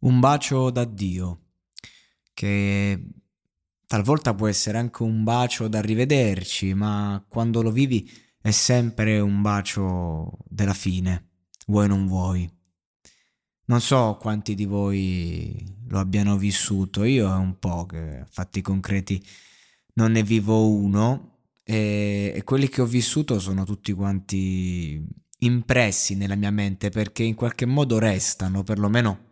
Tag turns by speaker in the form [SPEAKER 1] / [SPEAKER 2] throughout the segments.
[SPEAKER 1] Un bacio d'addio, che talvolta può essere anche un bacio da rivederci, ma quando lo vivi è sempre un bacio della fine, vuoi non vuoi. Non so quanti di voi lo abbiano vissuto, io è un po' che fatti concreti non ne vivo uno e, e quelli che ho vissuto sono tutti quanti impressi nella mia mente perché in qualche modo restano, perlomeno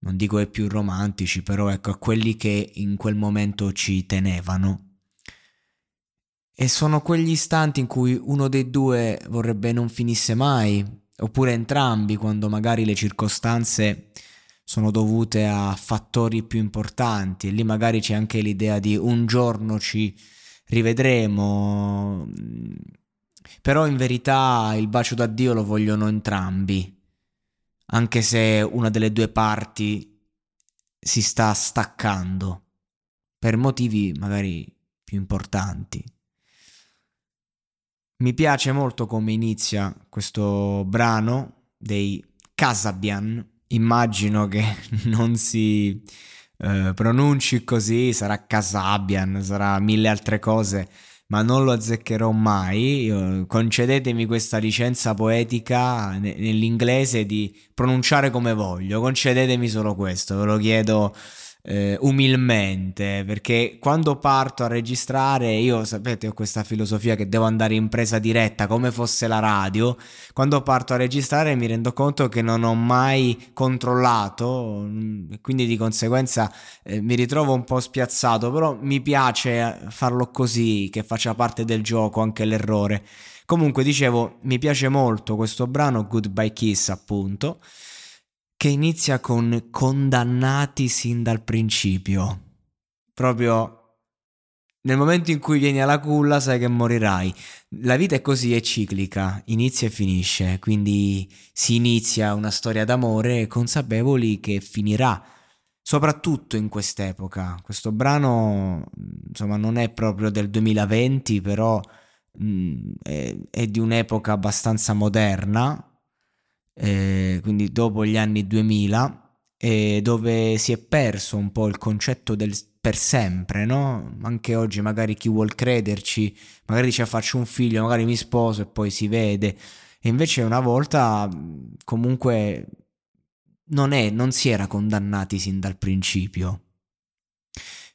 [SPEAKER 1] non dico ai più romantici, però ecco a quelli che in quel momento ci tenevano. E sono quegli istanti in cui uno dei due vorrebbe non finisse mai, oppure entrambi quando magari le circostanze sono dovute a fattori più importanti e lì magari c'è anche l'idea di un giorno ci rivedremo. Però in verità il bacio d'addio lo vogliono entrambi anche se una delle due parti si sta staccando per motivi magari più importanti. Mi piace molto come inizia questo brano dei Casabian. Immagino che non si eh, pronunci così, sarà Casabian, sarà mille altre cose ma non lo azzeccherò mai. Concedetemi questa licenza poetica nell'inglese di pronunciare come voglio. Concedetemi solo questo, ve lo chiedo eh, umilmente, perché quando parto a registrare, io sapete, ho questa filosofia che devo andare in presa diretta come fosse la radio. Quando parto a registrare mi rendo conto che non ho mai controllato, mm, quindi di conseguenza eh, mi ritrovo un po' spiazzato, però mi piace farlo così, che faccia parte del gioco anche l'errore. Comunque dicevo, mi piace molto questo brano Goodbye Kiss, appunto che inizia con condannati sin dal principio. Proprio nel momento in cui vieni alla culla sai che morirai. La vita è così, è ciclica, inizia e finisce, quindi si inizia una storia d'amore consapevoli che finirà, soprattutto in quest'epoca. Questo brano, insomma, non è proprio del 2020, però mh, mm, è, è di un'epoca abbastanza moderna, eh, quindi dopo gli anni 2000, eh, dove si è perso un po' il concetto del per sempre, no? Anche oggi magari chi vuol crederci, magari dice faccio un figlio, magari mi sposo e poi si vede. E invece una volta comunque non, è, non si era condannati sin dal principio.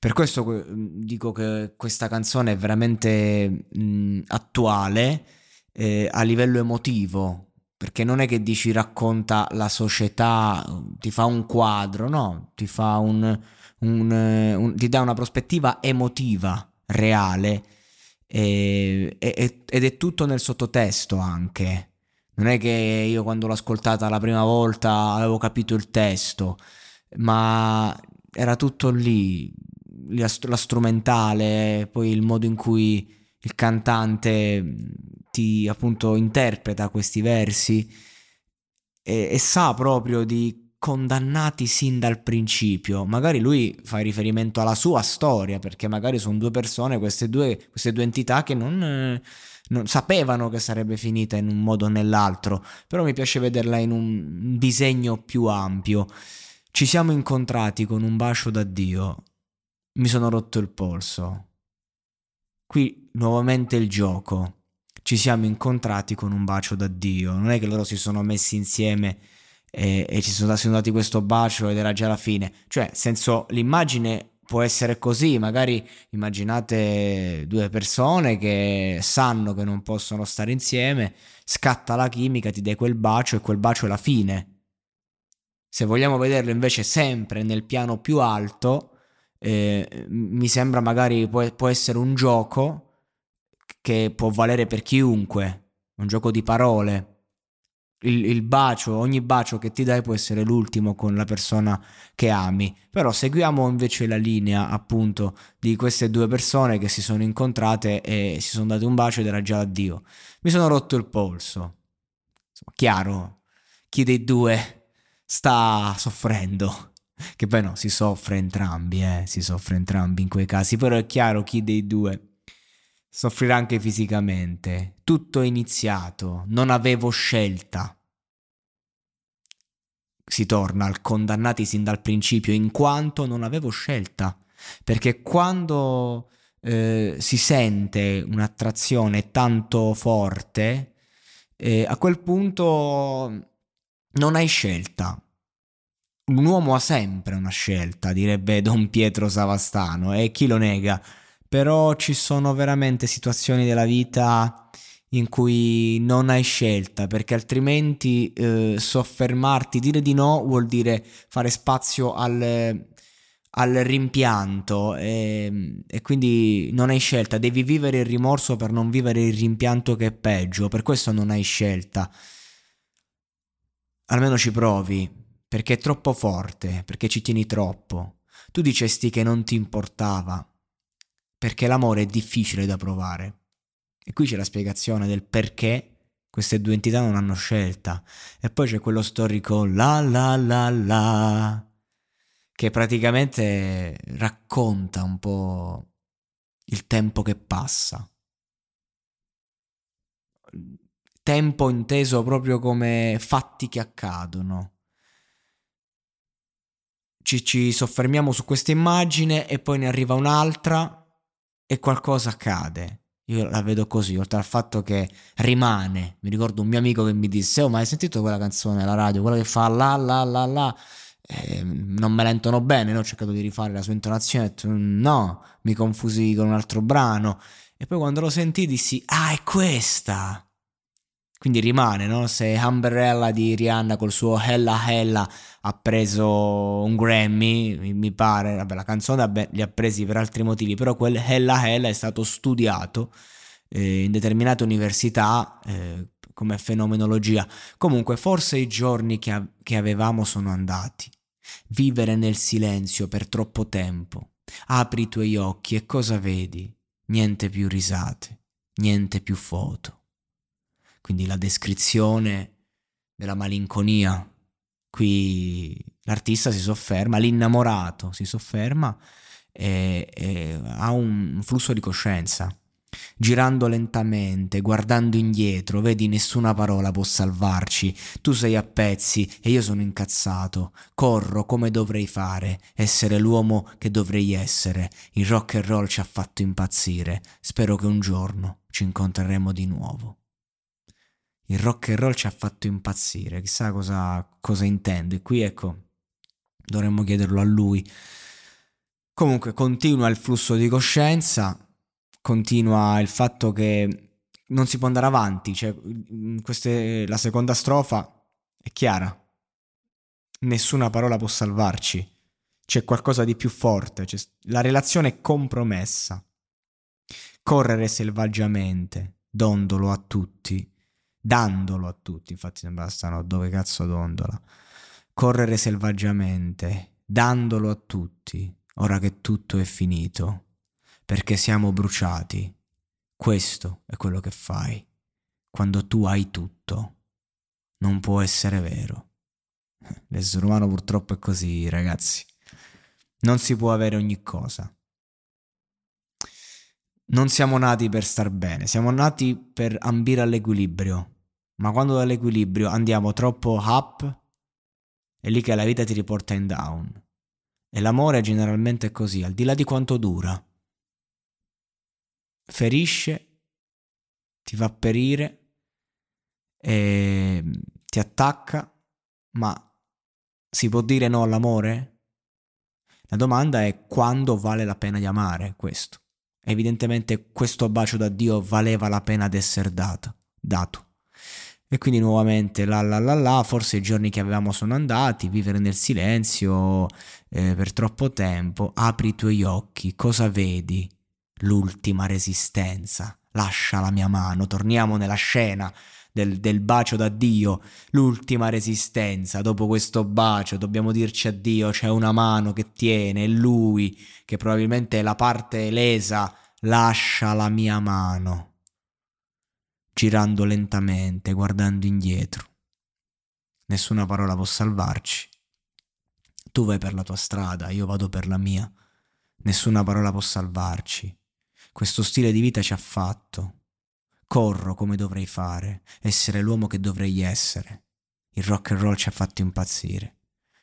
[SPEAKER 1] Per questo dico che questa canzone è veramente mh, attuale eh, a livello emotivo, perché non è che dici racconta la società, ti fa un quadro, no, ti fa un, un, un ti dà una prospettiva emotiva, reale, e, e, ed è tutto nel sottotesto anche. Non è che io quando l'ho ascoltata la prima volta avevo capito il testo, ma era tutto lì, la strumentale, poi il modo in cui il cantante ti appunto interpreta questi versi e, e sa proprio di condannati sin dal principio. Magari lui fa riferimento alla sua storia, perché magari sono due persone, queste due, queste due entità che non, non, sapevano che sarebbe finita in un modo o nell'altro, però mi piace vederla in un disegno più ampio. Ci siamo incontrati con un bacio d'addio, mi sono rotto il polso. Qui nuovamente il gioco ci siamo incontrati con un bacio d'addio. Non è che loro si sono messi insieme e, e ci sono, sono dati questo bacio ed era già la fine. Cioè, senso, l'immagine può essere così, magari immaginate due persone che sanno che non possono stare insieme, scatta la chimica, ti dai quel bacio e quel bacio è la fine. Se vogliamo vederlo invece sempre nel piano più alto, eh, mi sembra magari può, può essere un gioco che può valere per chiunque, un gioco di parole il, il, bacio, ogni bacio che ti dai può essere l'ultimo con la persona che ami. Però seguiamo invece la linea appunto di queste due persone che si sono incontrate e si sono date un bacio ed era già addio. Mi sono rotto il polso. Insomma, chiaro, chi dei due sta soffrendo. Che poi no, si soffre entrambi, eh, si soffre entrambi in quei casi, però è chiaro chi dei due soffrirà anche fisicamente. Tutto è iniziato, non avevo scelta. Si torna al condannati sin dal principio, in quanto non avevo scelta. Perché quando eh, si sente un'attrazione tanto forte, eh, a quel punto non hai scelta. Un uomo ha sempre una scelta, direbbe Don Pietro Savastano, e chi lo nega? Però ci sono veramente situazioni della vita in cui non hai scelta, perché altrimenti eh, soffermarti, dire di no vuol dire fare spazio al, al rimpianto e, e, quindi non hai scelta, devi vivere il rimorso per non vivere il rimpianto che è peggio, per questo non hai scelta. Almeno ci provi, perché è troppo forte, perché ci tieni troppo. Tu dicesti che non ti importava, perché l'amore è difficile da provare. E qui c'è la spiegazione del perché queste due entità non hanno scelta. E poi c'è quello storico la la la la, che praticamente racconta un po' il tempo che passa. Tempo inteso proprio come fatti che accadono. Ci, ci soffermiamo su questa immagine e poi ne arriva un'altra e qualcosa accade. Io la vedo così, oltre al fatto che rimane. Mi ricordo un mio amico che mi disse: Oh, ma hai sentito quella canzone alla radio? Quella che fa la la la la. Eh, non me la intono bene, no? ho cercato di rifare la sua intonazione, no, mi confusi con un altro brano. E poi quando lo sentì dissi: Ah, è questa! Quindi rimane, no? Se Umbrella di Rihanna col suo Hella Hella ha preso un Grammy, mi pare, vabbè la canzone vabbè, li ha presi per altri motivi, però quel Hella Hella è stato studiato eh, in determinate università eh, come fenomenologia. Comunque forse i giorni che, a- che avevamo sono andati. Vivere nel silenzio per troppo tempo. Apri i tuoi occhi e cosa vedi? Niente più risate, niente più foto quindi la descrizione della malinconia. Qui l'artista si sofferma, l'innamorato si sofferma e, e ha un flusso di coscienza. Girando lentamente, guardando indietro, vedi nessuna parola può salvarci. Tu sei a pezzi e io sono incazzato. Corro come dovrei fare, essere l'uomo che dovrei essere. Il rock and roll ci ha fatto impazzire. Spero che un giorno ci incontreremo di nuovo il rock and roll ci ha fatto impazzire, chissà cosa, cosa intende. Qui ecco, dovremmo chiederlo a lui. Comunque continua il flusso di coscienza, continua il fatto che non si può andare avanti, cioè queste, la seconda strofa è chiara, nessuna parola può salvarci, c'è qualcosa di più forte, la relazione è compromessa. Correre selvaggiamente, dondolo a tutti, dandolo a tutti, infatti sembra strano dove cazzo dondola. Correre selvaggiamente, dandolo a tutti, ora che tutto è finito, perché siamo bruciati. Questo è quello che fai. Quando tu hai tutto, non può essere vero. L'essere umano purtroppo è così, ragazzi. Non si può avere ogni cosa. Non siamo nati per star bene, siamo nati per ambire all'equilibrio. Ma quando dall'equilibrio andiamo troppo up, è lì che la vita ti riporta in down. E l'amore generalmente è così, al di là di quanto dura. Ferisce, ti fa perire, ti attacca ma si può dire no all'amore? La domanda è quando vale la pena di amare questo. Evidentemente questo bacio da Dio valeva la pena di essere dato. dato. E quindi nuovamente la la la la, forse i giorni che avevamo sono andati, vivere nel silenzio eh, per troppo tempo, apri i tuoi occhi, cosa vedi? L'ultima resistenza, lascia la mia mano, torniamo nella scena del, del bacio d'addio, l'ultima resistenza, dopo questo bacio dobbiamo dirci addio, c'è una mano che tiene, è lui che probabilmente è la parte lesa, lascia la mia mano girando lentamente, guardando indietro. Nessuna parola può salvarci. Tu vai per la tua strada, io vado per la mia. Nessuna parola può salvarci. Questo stile di vita ci ha fatto. Corro come dovrei fare, essere l'uomo che dovrei essere. Il rock and roll ci ha fatto impazzire.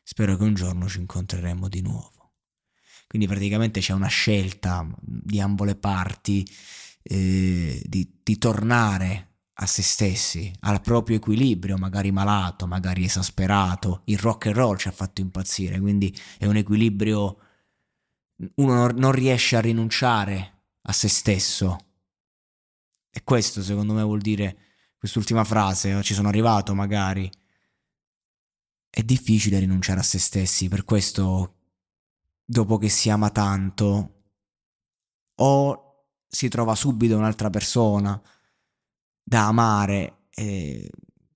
[SPEAKER 1] Spero che un giorno ci incontreremo di nuovo. Quindi praticamente c'è una scelta di ambo le parti eh, di, di tornare a se stessi, al proprio equilibrio, magari malato, magari esasperato. Il rock and roll ci ha fatto impazzire, quindi è un equilibrio. Uno non riesce a rinunciare a se stesso. E questo, secondo me, vuol dire quest'ultima frase. Ci sono arrivato, magari. È difficile rinunciare a se stessi, per questo, dopo che si ama tanto, o si trova subito un'altra persona da amare, eh,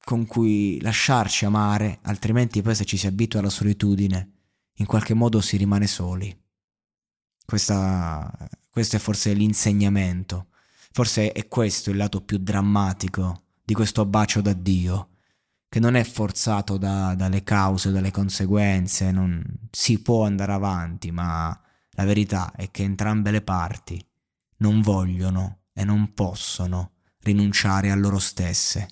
[SPEAKER 1] con cui lasciarci amare, altrimenti poi se ci si abitua alla solitudine, in qualche modo si rimane soli. Questa, questo è forse l'insegnamento, forse è questo il lato più drammatico di questo bacio da Dio, che non è forzato da, dalle cause, dalle conseguenze, non si può andare avanti, ma la verità è che entrambe le parti non vogliono e non possono rinunciare a loro stesse.